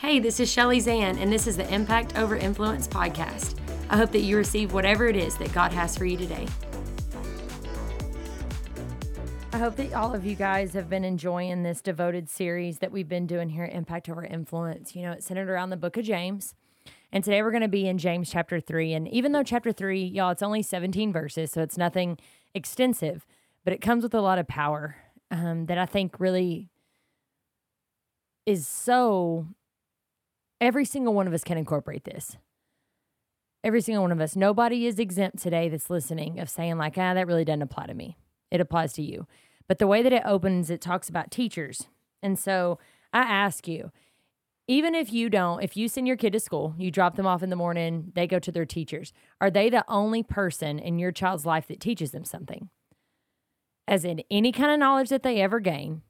Hey, this is Shelly Zan, and this is the Impact Over Influence podcast. I hope that you receive whatever it is that God has for you today. I hope that all of you guys have been enjoying this devoted series that we've been doing here at Impact Over Influence. You know, it's centered around the book of James. And today we're going to be in James chapter 3. And even though chapter 3, y'all, it's only 17 verses, so it's nothing extensive, but it comes with a lot of power um, that I think really is so every single one of us can incorporate this. Every single one of us. Nobody is exempt today that's listening of saying, like, ah, that really doesn't apply to me. It applies to you. But the way that it opens, it talks about teachers. And so I ask you, even if you don't, if you send your kid to school, you drop them off in the morning, they go to their teachers, are they the only person in your child's life that teaches them something? As in any kind of knowledge that they ever gain,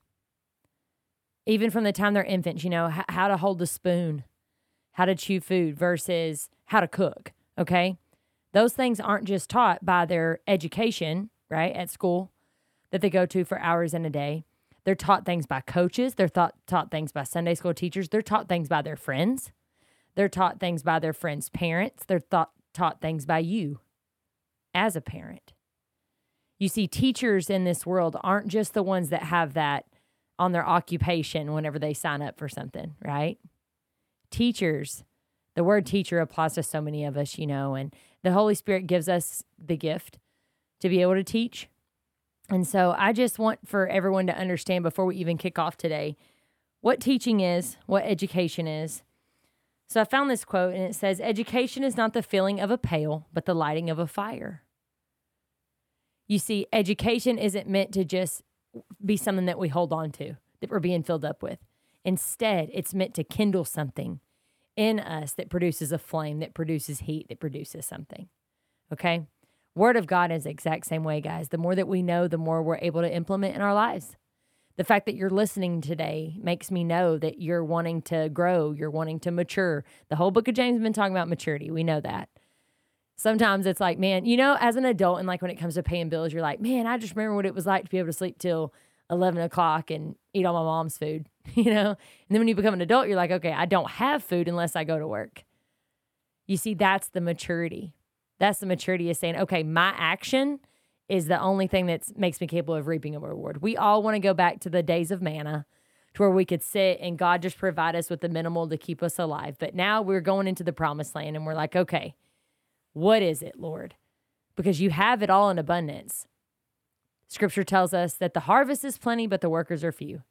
even from the time they're infants, you know, how to hold the spoon, how to chew food versus how to cook. Okay. Those things aren't just taught by their education, right, at school that they go to for hours in a day. They're taught things by coaches. They're taught, taught things by Sunday school teachers. They're taught things by their friends. They're taught things by their friends' parents. They're thought, taught things by you as a parent. You see, teachers in this world aren't just the ones that have that on their occupation whenever they sign up for something, right? Teachers, the word teacher applies to so many of us, you know, and the Holy Spirit gives us the gift to be able to teach. And so I just want for everyone to understand before we even kick off today what teaching is, what education is. So I found this quote and it says, Education is not the filling of a pail, but the lighting of a fire. You see, education isn't meant to just be something that we hold on to, that we're being filled up with. Instead, it's meant to kindle something in us that produces a flame, that produces heat, that produces something. Okay? Word of God is the exact same way, guys. The more that we know, the more we're able to implement in our lives. The fact that you're listening today makes me know that you're wanting to grow, you're wanting to mature. The whole book of James has been talking about maturity. We know that. Sometimes it's like, man, you know, as an adult, and like when it comes to paying bills, you're like, man, I just remember what it was like to be able to sleep till 11 o'clock and eat all my mom's food, you know? And then when you become an adult, you're like, okay, I don't have food unless I go to work. You see, that's the maturity. That's the maturity of saying, okay, my action is the only thing that makes me capable of reaping a reward. We all want to go back to the days of manna to where we could sit and God just provide us with the minimal to keep us alive. But now we're going into the promised land and we're like, okay, what is it, Lord? Because you have it all in abundance. Scripture tells us that the harvest is plenty, but the workers are few.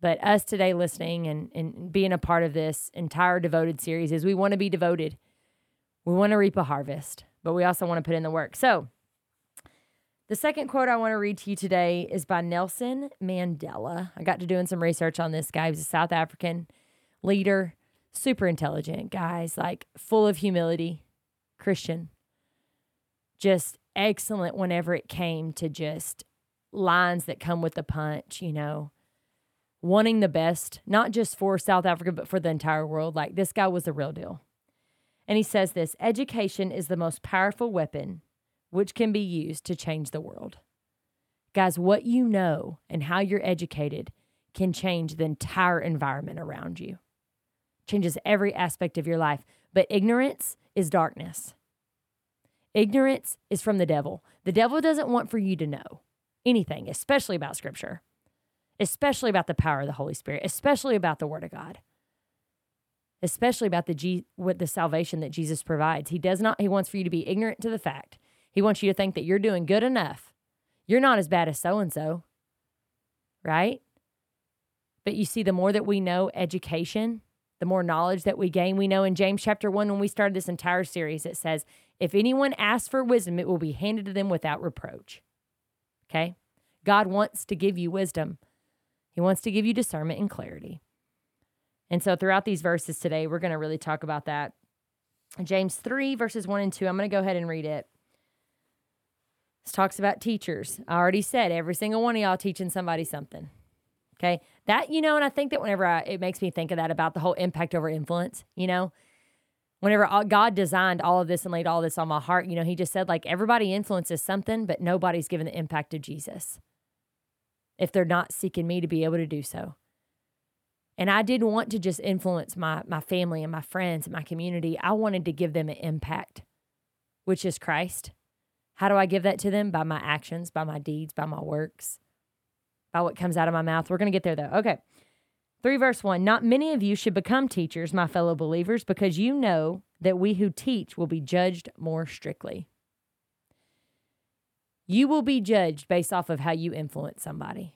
But us today listening and, and being a part of this entire devoted series is we want to be devoted. We want to reap a harvest, but we also want to put in the work. So, the second quote I want to read to you today is by Nelson Mandela. I got to doing some research on this guy. He's a South African leader, super intelligent guys, like full of humility, Christian. Just excellent whenever it came to just lines that come with the punch, you know, wanting the best, not just for South Africa, but for the entire world. Like this guy was the real deal. And he says this education is the most powerful weapon which can be used to change the world. Guys, what you know and how you're educated can change the entire environment around you, changes every aspect of your life. But ignorance is darkness. Ignorance is from the devil. The devil doesn't want for you to know anything, especially about scripture, especially about the power of the Holy Spirit, especially about the word of God. Especially about the G- what the salvation that Jesus provides. He does not he wants for you to be ignorant to the fact. He wants you to think that you're doing good enough. You're not as bad as so and so. Right? But you see the more that we know education, the more knowledge that we gain. We know in James chapter 1 when we started this entire series it says if anyone asks for wisdom, it will be handed to them without reproach. Okay? God wants to give you wisdom, He wants to give you discernment and clarity. And so, throughout these verses today, we're going to really talk about that. James 3, verses 1 and 2, I'm going to go ahead and read it. This talks about teachers. I already said every single one of y'all teaching somebody something. Okay. That, you know, and I think that whenever I, it makes me think of that about the whole impact over influence, you know, whenever God designed all of this and laid all this on my heart, you know, He just said, like, everybody influences something, but nobody's given the impact of Jesus if they're not seeking me to be able to do so. And I didn't want to just influence my my family and my friends and my community. I wanted to give them an impact, which is Christ. How do I give that to them? By my actions, by my deeds, by my works, by what comes out of my mouth. We're going to get there though. Okay. 3 verse 1 Not many of you should become teachers, my fellow believers, because you know that we who teach will be judged more strictly. You will be judged based off of how you influence somebody.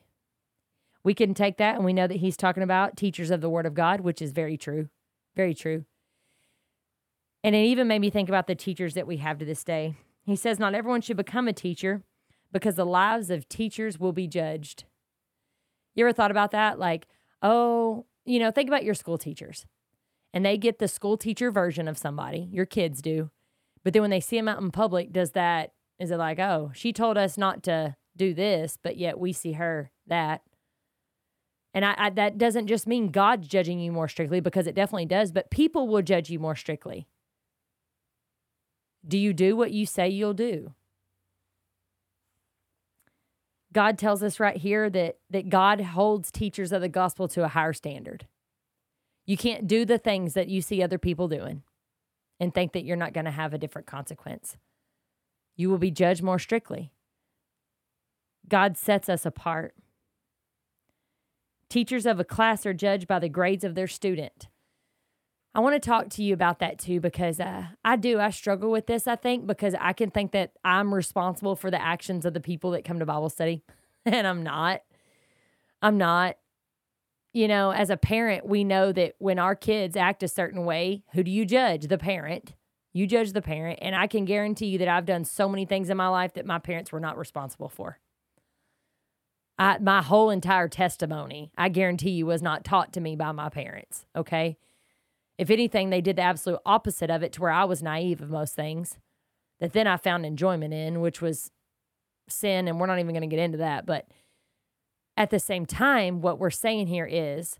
We can take that and we know that he's talking about teachers of the Word of God, which is very true. Very true. And it even made me think about the teachers that we have to this day. He says, Not everyone should become a teacher because the lives of teachers will be judged. You ever thought about that? Like, oh, you know, think about your school teachers and they get the school teacher version of somebody, your kids do. But then when they see them out in public, does that is it like, oh, she told us not to do this, but yet we see her that? And I, I, that doesn't just mean God's judging you more strictly because it definitely does, but people will judge you more strictly. Do you do what you say you'll do? God tells us right here that that God holds teachers of the gospel to a higher standard. You can't do the things that you see other people doing and think that you're not going to have a different consequence you will be judged more strictly. God sets us apart. Teachers of a class are judged by the grades of their student. I want to talk to you about that too because uh, I do. I struggle with this, I think, because I can think that I'm responsible for the actions of the people that come to Bible study, and I'm not. I'm not. You know, as a parent, we know that when our kids act a certain way, who do you judge? The parent. You judge the parent, and I can guarantee you that I've done so many things in my life that my parents were not responsible for. I, my whole entire testimony, I guarantee you, was not taught to me by my parents. Okay. If anything, they did the absolute opposite of it to where I was naive of most things that then I found enjoyment in, which was sin. And we're not even going to get into that. But at the same time, what we're saying here is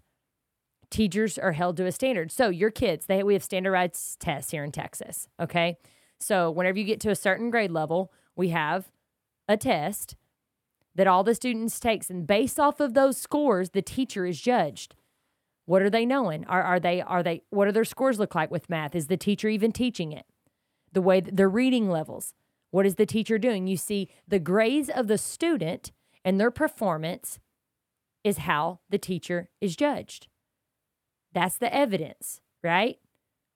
teachers are held to a standard. So your kids, they we have standardized tests here in Texas. Okay. So whenever you get to a certain grade level, we have a test that all the students takes and based off of those scores, the teacher is judged. What are they knowing? Are are they are they what do their scores look like with math? Is the teacher even teaching it? The way their reading levels. What is the teacher doing? You see the grades of the student and their performance is how the teacher is judged. That's the evidence, right?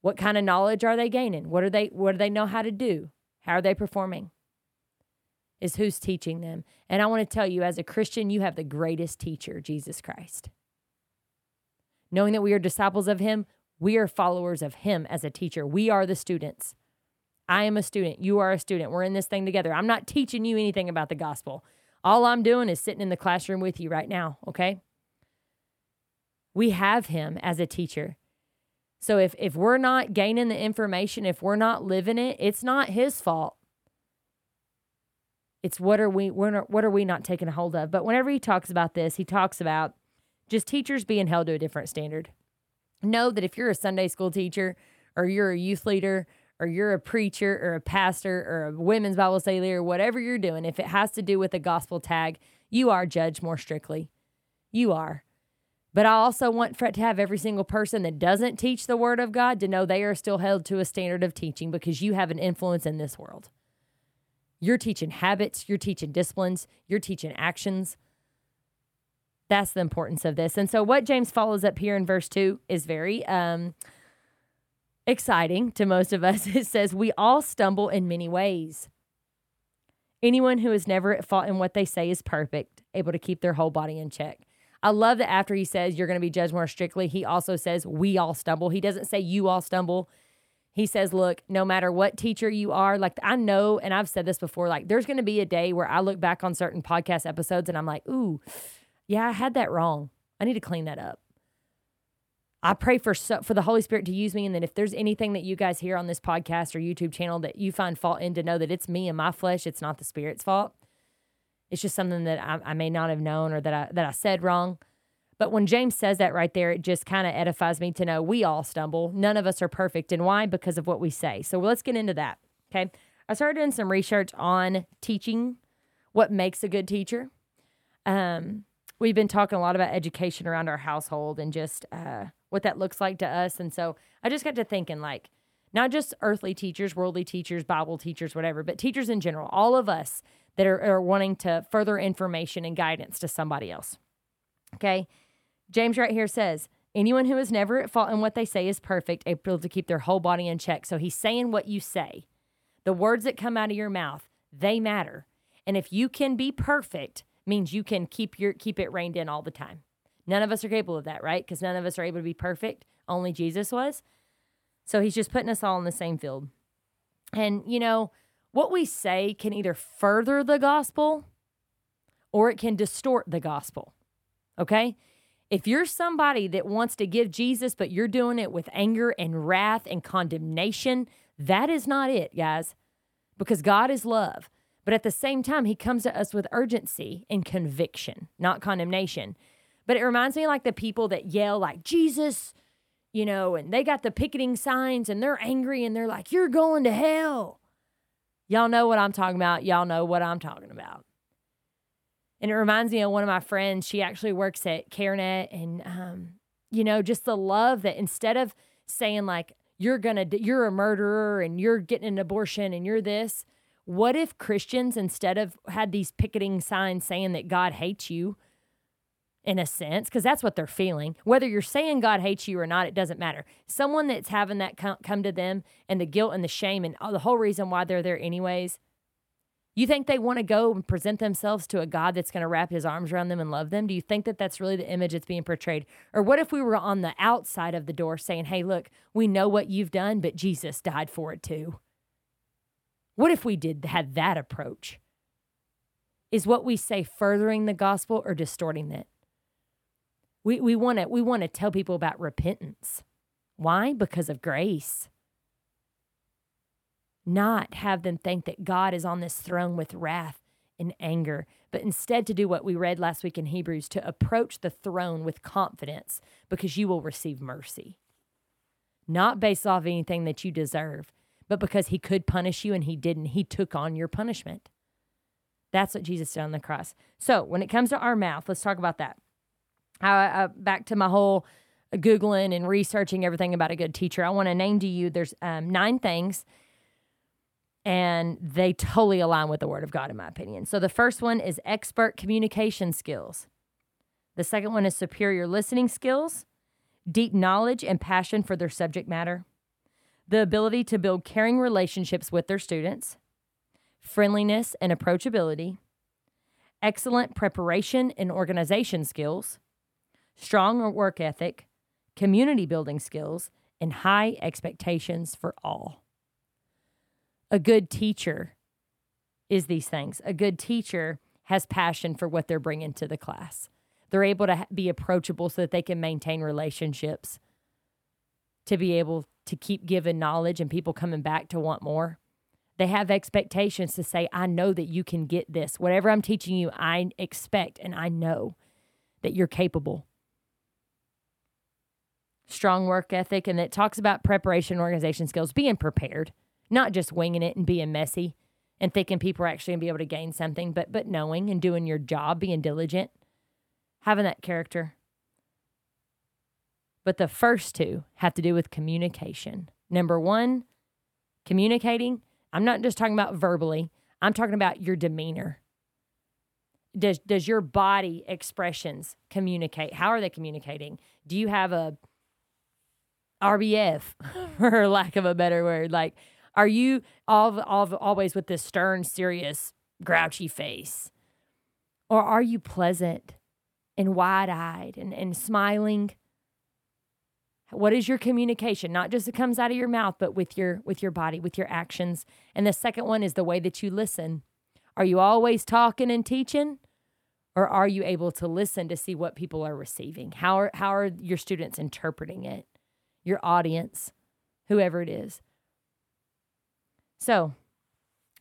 What kind of knowledge are they gaining? What are they what do they know how to do? How are they performing? Is who's teaching them. And I want to tell you as a Christian, you have the greatest teacher, Jesus Christ. Knowing that we are disciples of him, we are followers of him as a teacher. We are the students. I am a student. You are a student. We're in this thing together. I'm not teaching you anything about the gospel. All I'm doing is sitting in the classroom with you right now, okay? We have him as a teacher. So if if we're not gaining the information, if we're not living it, it's not his fault. It's what are we what are we not taking a hold of? But whenever he talks about this, he talks about just teachers being held to a different standard. Know that if you're a Sunday school teacher or you're a youth leader or you're a preacher or a pastor or a women's Bible study leader, whatever you're doing, if it has to do with a gospel tag, you are judged more strictly. You are. But I also want for, to have every single person that doesn't teach the word of God to know they are still held to a standard of teaching because you have an influence in this world. You're teaching habits, you're teaching disciplines, you're teaching actions. That's the importance of this. And so, what James follows up here in verse 2 is very um, exciting to most of us. It says, We all stumble in many ways. Anyone who is never at fault in what they say is perfect, able to keep their whole body in check. I love that after he says you're going to be judged more strictly, he also says we all stumble. He doesn't say you all stumble. He says, look, no matter what teacher you are, like I know, and I've said this before, like there's going to be a day where I look back on certain podcast episodes and I'm like, ooh, yeah, I had that wrong. I need to clean that up. I pray for so, for the Holy Spirit to use me, and then if there's anything that you guys hear on this podcast or YouTube channel that you find fault in, to know that it's me and my flesh, it's not the Spirit's fault. It's just something that I, I may not have known or that I that I said wrong. But when James says that right there, it just kind of edifies me to know we all stumble. None of us are perfect. And why? Because of what we say. So let's get into that. Okay. I started doing some research on teaching, what makes a good teacher. Um, we've been talking a lot about education around our household and just uh, what that looks like to us. And so I just got to thinking, like, not just earthly teachers, worldly teachers, Bible teachers, whatever, but teachers in general, all of us that are, are wanting to further information and guidance to somebody else. Okay. James right here says, anyone who is never at fault in what they say is perfect, able to keep their whole body in check. So he's saying what you say. The words that come out of your mouth, they matter. And if you can be perfect, means you can keep your keep it reined in all the time. None of us are capable of that, right? Because none of us are able to be perfect. Only Jesus was. So he's just putting us all in the same field. And you know, what we say can either further the gospel or it can distort the gospel. Okay? If you're somebody that wants to give Jesus, but you're doing it with anger and wrath and condemnation, that is not it, guys, because God is love. But at the same time, he comes to us with urgency and conviction, not condemnation. But it reminds me like the people that yell, like, Jesus, you know, and they got the picketing signs and they're angry and they're like, you're going to hell. Y'all know what I'm talking about. Y'all know what I'm talking about. And it reminds me of one of my friends. She actually works at CareNet, and um, you know, just the love that instead of saying like you're gonna, you're a murderer and you're getting an abortion and you're this, what if Christians, instead of had these picketing signs saying that God hates you, in a sense, because that's what they're feeling. Whether you're saying God hates you or not, it doesn't matter. Someone that's having that come to them and the guilt and the shame and the whole reason why they're there, anyways, you think they want to go and present themselves to a God that's going to wrap his arms around them and love them? Do you think that that's really the image that's being portrayed? Or what if we were on the outside of the door saying, hey, look, we know what you've done, but Jesus died for it too? What if we did had that approach? Is what we say furthering the gospel or distorting it? We we want to we want to tell people about repentance. Why? Because of grace. Not have them think that God is on this throne with wrath and anger, but instead to do what we read last week in Hebrews to approach the throne with confidence because you will receive mercy. Not based off anything that you deserve, but because he could punish you and he didn't, he took on your punishment. That's what Jesus did on the cross. So when it comes to our mouth, let's talk about that. Uh, back to my whole Googling and researching everything about a good teacher. I want to name to you there's um, nine things, and they totally align with the Word of God, in my opinion. So the first one is expert communication skills. The second one is superior listening skills, deep knowledge and passion for their subject matter the ability to build caring relationships with their students, friendliness and approachability, excellent preparation and organization skills, strong work ethic, community building skills, and high expectations for all. A good teacher is these things. A good teacher has passion for what they're bringing to the class. They're able to be approachable so that they can maintain relationships, to be able to keep giving knowledge and people coming back to want more. They have expectations to say, I know that you can get this. Whatever I'm teaching you, I expect and I know that you're capable. Strong work ethic, and it talks about preparation, organization skills, being prepared, not just winging it and being messy and thinking people are actually going to be able to gain something, but but knowing and doing your job, being diligent, having that character. But the first two have to do with communication. Number one, communicating. I'm not just talking about verbally, I'm talking about your demeanor. Does, does your body expressions communicate? How are they communicating? Do you have a RBF, for lack of a better word? Like, are you all, all, always with this stern, serious, grouchy face? Or are you pleasant and wide eyed and, and smiling? What is your communication? Not just it comes out of your mouth, but with your with your body, with your actions. And the second one is the way that you listen. Are you always talking and teaching? Or are you able to listen to see what people are receiving? How are how are your students interpreting it? Your audience, whoever it is. So,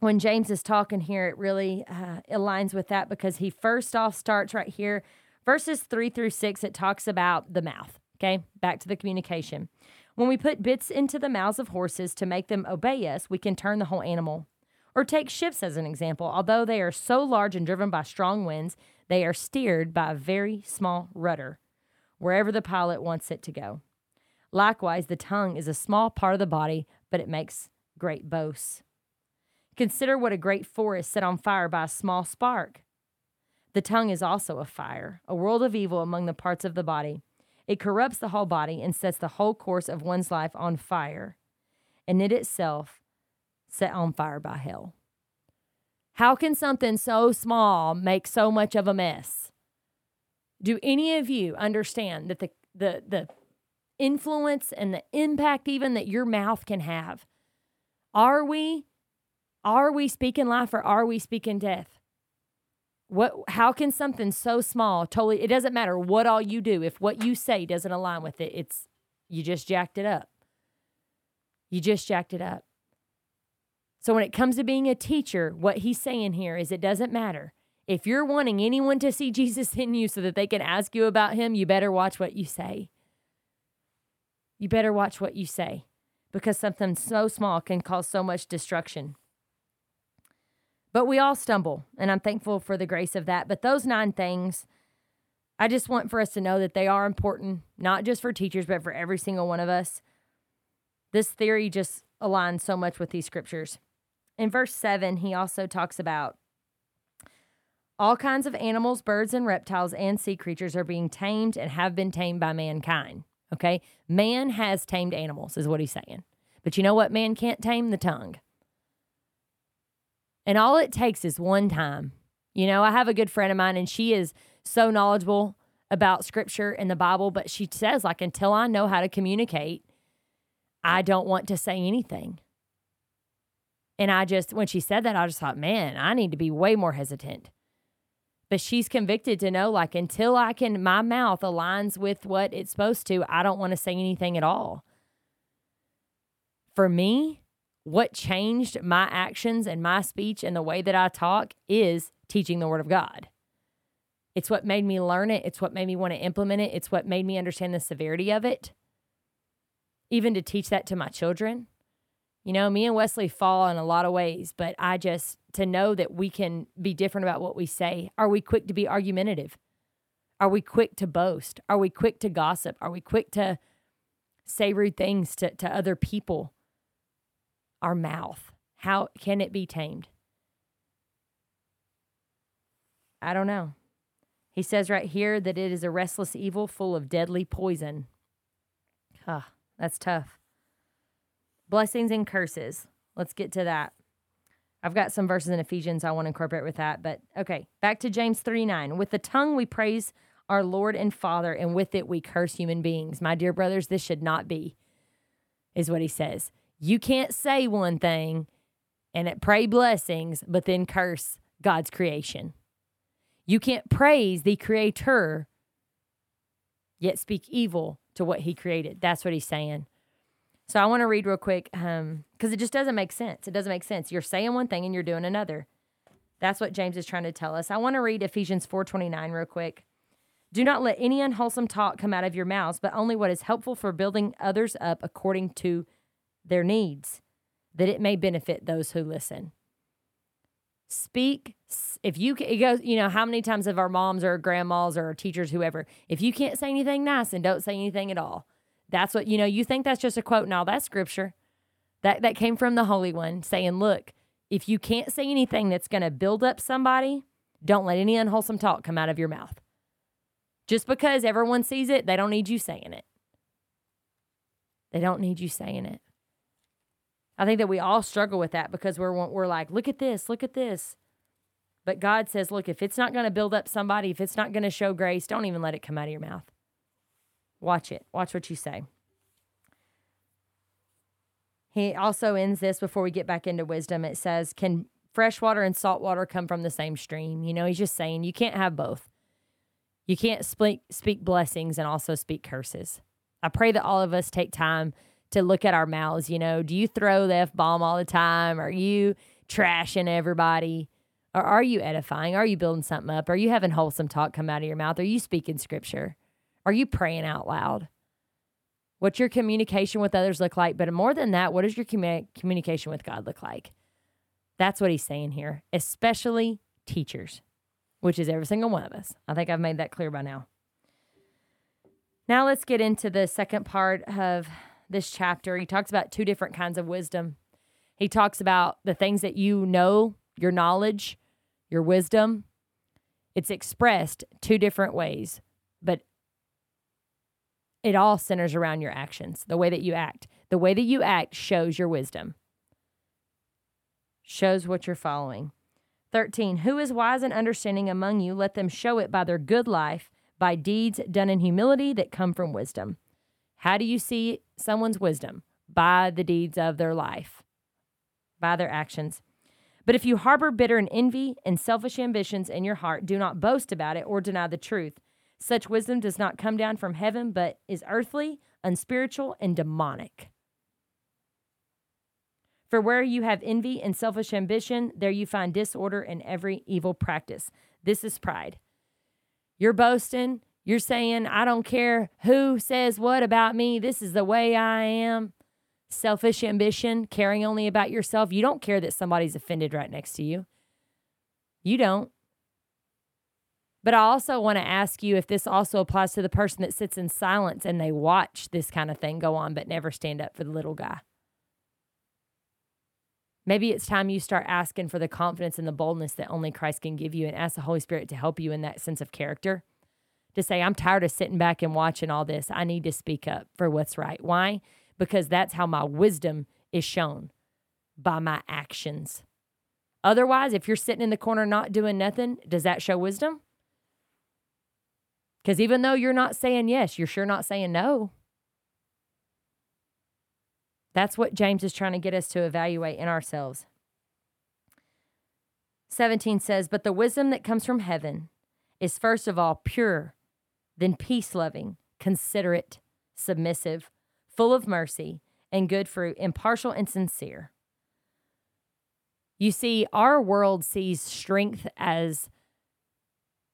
when James is talking here, it really uh, aligns with that because he first off starts right here, verses three through six. It talks about the mouth. Okay, back to the communication. When we put bits into the mouths of horses to make them obey us, we can turn the whole animal. Or take ships as an example. Although they are so large and driven by strong winds, They are steered by a very small rudder, wherever the pilot wants it to go. Likewise, the tongue is a small part of the body, but it makes great boasts. Consider what a great forest set on fire by a small spark. The tongue is also a fire, a world of evil among the parts of the body. It corrupts the whole body and sets the whole course of one's life on fire, and it itself set on fire by hell. How can something so small make so much of a mess? Do any of you understand that the the the influence and the impact even that your mouth can have? Are we are we speaking life or are we speaking death? What how can something so small totally it doesn't matter what all you do if what you say doesn't align with it, it's you just jacked it up. You just jacked it up. So when it comes to being a teacher, what he's saying here is it doesn't matter. If you're wanting anyone to see Jesus in you so that they can ask you about him, you better watch what you say. You better watch what you say because something so small can cause so much destruction. But we all stumble, and I'm thankful for the grace of that. But those nine things, I just want for us to know that they are important, not just for teachers, but for every single one of us. This theory just aligns so much with these scriptures. In verse 7, he also talks about all kinds of animals, birds, and reptiles and sea creatures are being tamed and have been tamed by mankind. Okay? Man has tamed animals, is what he's saying. But you know what man can't tame? The tongue. And all it takes is one time. You know, I have a good friend of mine, and she is so knowledgeable about scripture and the Bible, but she says, like, until I know how to communicate, I don't want to say anything. And I just, when she said that, I just thought, man, I need to be way more hesitant. But she's convicted to know, like, until I can, my mouth aligns with what it's supposed to, I don't want to say anything at all. For me, what changed my actions and my speech and the way that I talk is teaching the Word of God. It's what made me learn it. It's what made me want to implement it. It's what made me understand the severity of it. Even to teach that to my children. You know, me and Wesley fall in a lot of ways, but I just, to know that we can be different about what we say. Are we quick to be argumentative? Are we quick to boast? Are we quick to gossip? Are we quick to say rude things to, to other people? Our mouth, how can it be tamed? I don't know. He says right here that it is a restless evil full of deadly poison. Ah, that's tough blessings and curses. Let's get to that. I've got some verses in Ephesians I want to incorporate with that. But okay, back to James 3 9. With the tongue we praise our Lord and Father, and with it we curse human beings. My dear brothers, this should not be, is what he says. You can't say one thing and pray blessings, but then curse God's creation. You can't praise the Creator, yet speak evil to what He created. That's what he's saying. So I want to read real quick because um, it just doesn't make sense. It doesn't make sense. You're saying one thing and you're doing another. That's what James is trying to tell us. I want to read Ephesians 4:29 real quick. Do not let any unwholesome talk come out of your mouths, but only what is helpful for building others up according to their needs, that it may benefit those who listen. Speak if you it goes, you know, how many times have our moms or grandmas or teachers, whoever, if you can't say anything nice, and don't say anything at all. That's what, you know, you think that's just a quote. and all that scripture. That that came from the Holy One saying, look, if you can't say anything that's going to build up somebody, don't let any unwholesome talk come out of your mouth. Just because everyone sees it, they don't need you saying it. They don't need you saying it. I think that we all struggle with that because we're we're like, look at this, look at this. But God says, look, if it's not going to build up somebody, if it's not going to show grace, don't even let it come out of your mouth. Watch it. Watch what you say. He also ends this before we get back into wisdom. It says, Can fresh water and salt water come from the same stream? You know, he's just saying you can't have both. You can't speak, speak blessings and also speak curses. I pray that all of us take time to look at our mouths. You know, do you throw the F bomb all the time? Are you trashing everybody? Or are you edifying? Are you building something up? Are you having wholesome talk come out of your mouth? Are you speaking scripture? Are you praying out loud? What's your communication with others look like? But more than that, what does your commu- communication with God look like? That's what he's saying here, especially teachers. which is every single one of us. I think I've made that clear by now. Now let's get into the second part of this chapter. He talks about two different kinds of wisdom. He talks about the things that you know, your knowledge, your wisdom. It's expressed two different ways, but it all centers around your actions, the way that you act. The way that you act shows your wisdom, shows what you're following. 13. Who is wise and understanding among you? Let them show it by their good life, by deeds done in humility that come from wisdom. How do you see someone's wisdom? By the deeds of their life, by their actions. But if you harbor bitter and envy and selfish ambitions in your heart, do not boast about it or deny the truth. Such wisdom does not come down from heaven, but is earthly, unspiritual, and demonic. For where you have envy and selfish ambition, there you find disorder and every evil practice. This is pride. You're boasting. You're saying, I don't care who says what about me. This is the way I am. Selfish ambition, caring only about yourself. You don't care that somebody's offended right next to you. You don't. But I also want to ask you if this also applies to the person that sits in silence and they watch this kind of thing go on but never stand up for the little guy. Maybe it's time you start asking for the confidence and the boldness that only Christ can give you and ask the Holy Spirit to help you in that sense of character. To say, I'm tired of sitting back and watching all this. I need to speak up for what's right. Why? Because that's how my wisdom is shown by my actions. Otherwise, if you're sitting in the corner not doing nothing, does that show wisdom? Because even though you're not saying yes, you're sure not saying no. That's what James is trying to get us to evaluate in ourselves. 17 says, But the wisdom that comes from heaven is first of all pure, then peace loving, considerate, submissive, full of mercy and good fruit, impartial and sincere. You see, our world sees strength as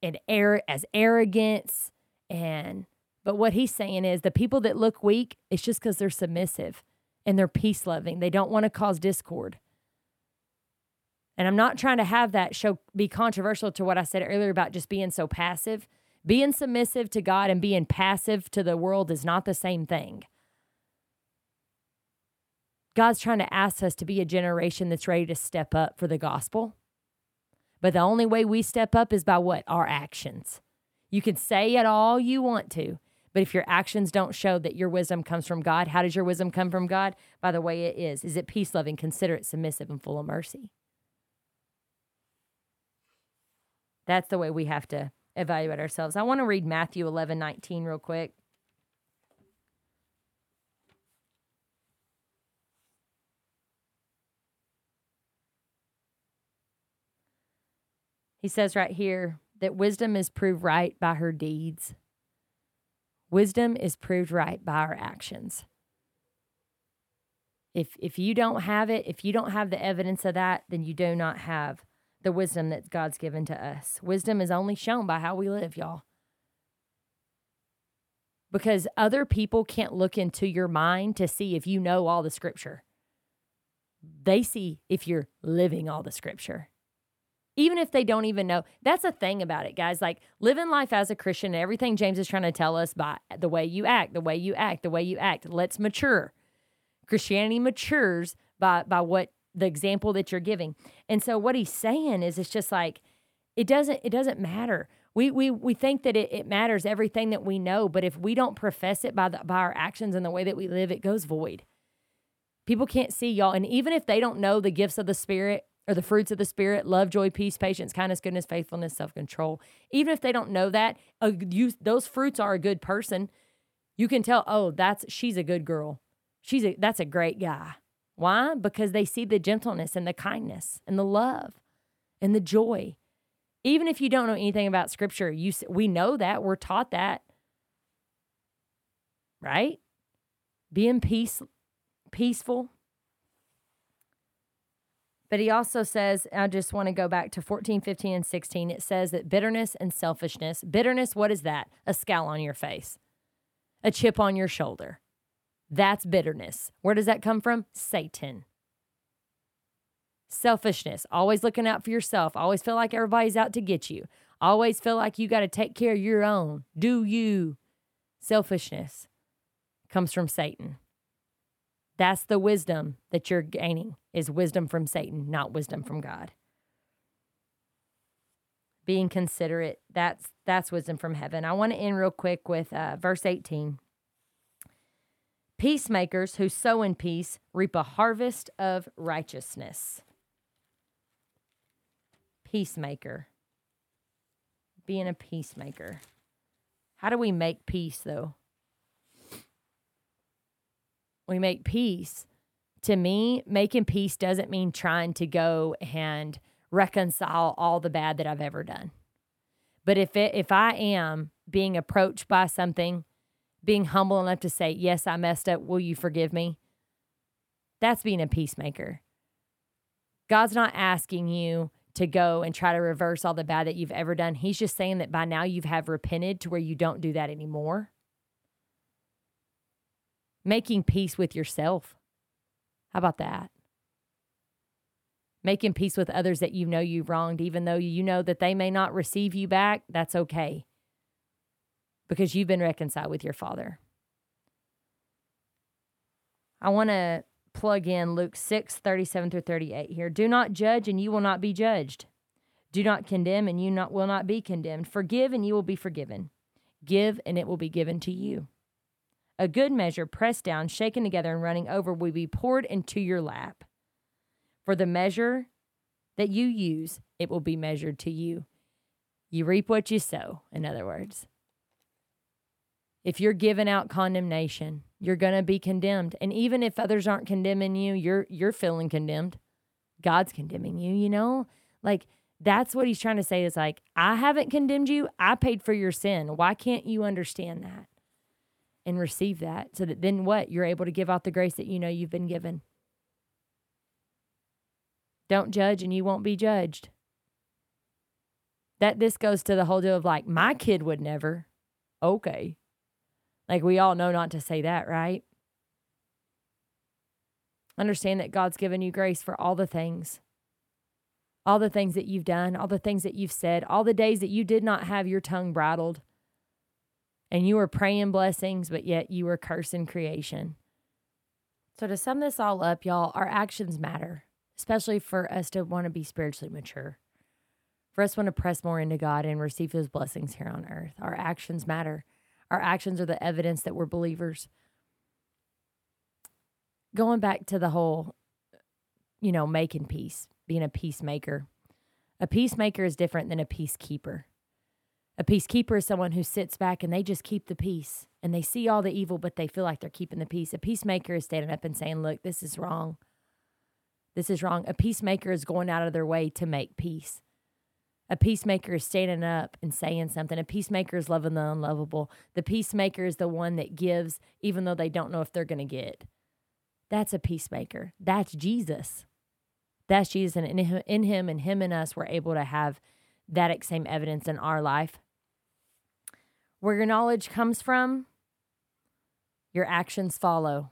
an air as arrogance and but what he's saying is the people that look weak, it's just because they're submissive and they're peace loving. They don't want to cause discord. And I'm not trying to have that show be controversial to what I said earlier about just being so passive. Being submissive to God and being passive to the world is not the same thing. God's trying to ask us to be a generation that's ready to step up for the gospel. But the only way we step up is by what? Our actions. You can say it all you want to, but if your actions don't show that your wisdom comes from God, how does your wisdom come from God? By the way it is. Is it peace loving, considerate, submissive, and full of mercy? That's the way we have to evaluate ourselves. I want to read Matthew 11 19 real quick. He says right here that wisdom is proved right by her deeds. Wisdom is proved right by our actions. If if you don't have it, if you don't have the evidence of that, then you do not have the wisdom that God's given to us. Wisdom is only shown by how we live, y'all. Because other people can't look into your mind to see if you know all the scripture. They see if you're living all the scripture even if they don't even know. That's a thing about it, guys. Like living life as a Christian, everything James is trying to tell us by the way you act, the way you act, the way you act. Let's mature. Christianity matures by by what the example that you're giving. And so what he's saying is it's just like it doesn't it doesn't matter. We we we think that it, it matters everything that we know, but if we don't profess it by the by our actions and the way that we live, it goes void. People can't see y'all. And even if they don't know the gifts of the spirit or the fruits of the spirit love joy peace patience kindness goodness faithfulness self-control. Even if they don't know that you, those fruits are a good person. You can tell oh that's she's a good girl. She's a that's a great guy. Why? Because they see the gentleness and the kindness and the love and the joy. Even if you don't know anything about scripture you we know that. We're taught that. Right? Being peace peaceful but he also says, I just want to go back to 14, 15, and 16. It says that bitterness and selfishness, bitterness, what is that? A scowl on your face, a chip on your shoulder. That's bitterness. Where does that come from? Satan. Selfishness, always looking out for yourself, always feel like everybody's out to get you, Always feel like you got to take care of your own. Do you? Selfishness comes from Satan. That's the wisdom that you're gaining is wisdom from Satan, not wisdom from God. Being considerate, that's that's wisdom from heaven. I want to end real quick with uh, verse 18. Peacemakers who sow in peace reap a harvest of righteousness. Peacemaker. Being a peacemaker. How do we make peace, though? We make peace. To me, making peace doesn't mean trying to go and reconcile all the bad that I've ever done. But if it, if I am being approached by something being humble enough to say, Yes, I messed up. Will you forgive me? That's being a peacemaker. God's not asking you to go and try to reverse all the bad that you've ever done. He's just saying that by now you have repented to where you don't do that anymore. Making peace with yourself. How about that? Making peace with others that you know you've wronged, even though you know that they may not receive you back, that's okay because you've been reconciled with your Father. I want to plug in Luke 6 37 through 38 here. Do not judge, and you will not be judged. Do not condemn, and you not, will not be condemned. Forgive, and you will be forgiven. Give, and it will be given to you. A good measure, pressed down, shaken together, and running over, will be poured into your lap. For the measure that you use, it will be measured to you. You reap what you sow, in other words. If you're giving out condemnation, you're going to be condemned. And even if others aren't condemning you, you're you're feeling condemned. God's condemning you, you know? Like that's what he's trying to say is like, I haven't condemned you. I paid for your sin. Why can't you understand that and receive that so that then what? You're able to give out the grace that you know you've been given. Don't judge and you won't be judged. That this goes to the whole deal of like, my kid would never. Okay. Like we all know not to say that, right? Understand that God's given you grace for all the things. All the things that you've done, all the things that you've said, all the days that you did not have your tongue bridled and you were praying blessings, but yet you were cursing creation. So, to sum this all up, y'all, our actions matter, especially for us to want to be spiritually mature, for us want to press more into God and receive those blessings here on earth. Our actions matter. Our actions are the evidence that we're believers. Going back to the whole, you know, making peace, being a peacemaker. A peacemaker is different than a peacekeeper. A peacekeeper is someone who sits back and they just keep the peace and they see all the evil, but they feel like they're keeping the peace. A peacemaker is standing up and saying, Look, this is wrong. This is wrong. A peacemaker is going out of their way to make peace. A peacemaker is standing up and saying something. A peacemaker is loving the unlovable. The peacemaker is the one that gives even though they don't know if they're going to get. That's a peacemaker. That's Jesus. That's Jesus. And in him, in him and him and us, we're able to have that same evidence in our life. Where your knowledge comes from, your actions follow.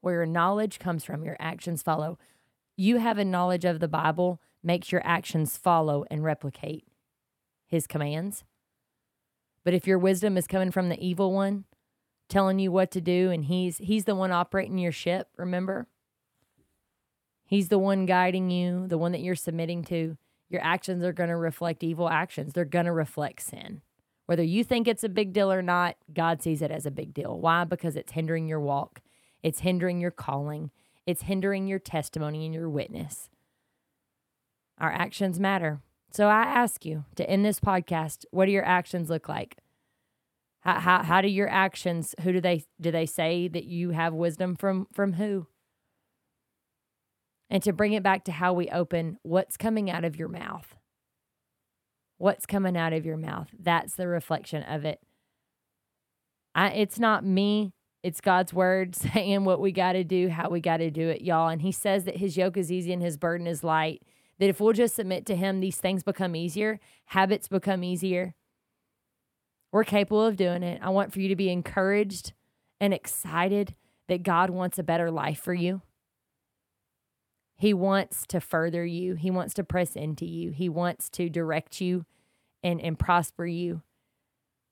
Where your knowledge comes from, your actions follow. You have a knowledge of the Bible makes your actions follow and replicate his commands. But if your wisdom is coming from the evil one, telling you what to do and he's he's the one operating your ship, remember? He's the one guiding you, the one that you're submitting to. Your actions are going to reflect evil actions. They're going to reflect sin. Whether you think it's a big deal or not, God sees it as a big deal. Why? Because it's hindering your walk. It's hindering your calling. It's hindering your testimony and your witness. Our actions matter. So I ask you to end this podcast, what do your actions look like? How, how, how do your actions, who do they do they say that you have wisdom from from who? And to bring it back to how we open, what's coming out of your mouth? What's coming out of your mouth? That's the reflection of it. I, it's not me it's God's word saying what we got to do, how we got to do it, y'all. And He says that His yoke is easy and His burden is light that if we'll just submit to Him, these things become easier, habits become easier. We're capable of doing it. I want for you to be encouraged and excited that God wants a better life for you. He wants to further you, He wants to press into you, He wants to direct you and, and prosper you.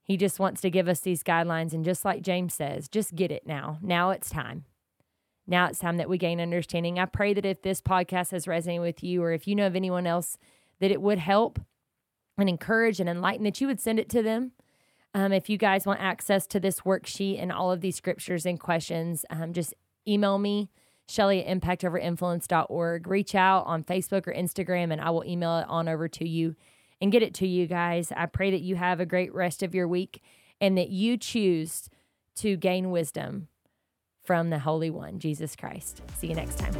He just wants to give us these guidelines. And just like James says, just get it now. Now it's time. Now it's time that we gain understanding. I pray that if this podcast has resonated with you, or if you know of anyone else that it would help and encourage and enlighten, that you would send it to them. Um, if you guys want access to this worksheet and all of these scriptures and questions, um, just email me, Shelly at impactoverinfluence.org. Reach out on Facebook or Instagram, and I will email it on over to you and get it to you guys. I pray that you have a great rest of your week and that you choose to gain wisdom from the Holy One, Jesus Christ. See you next time.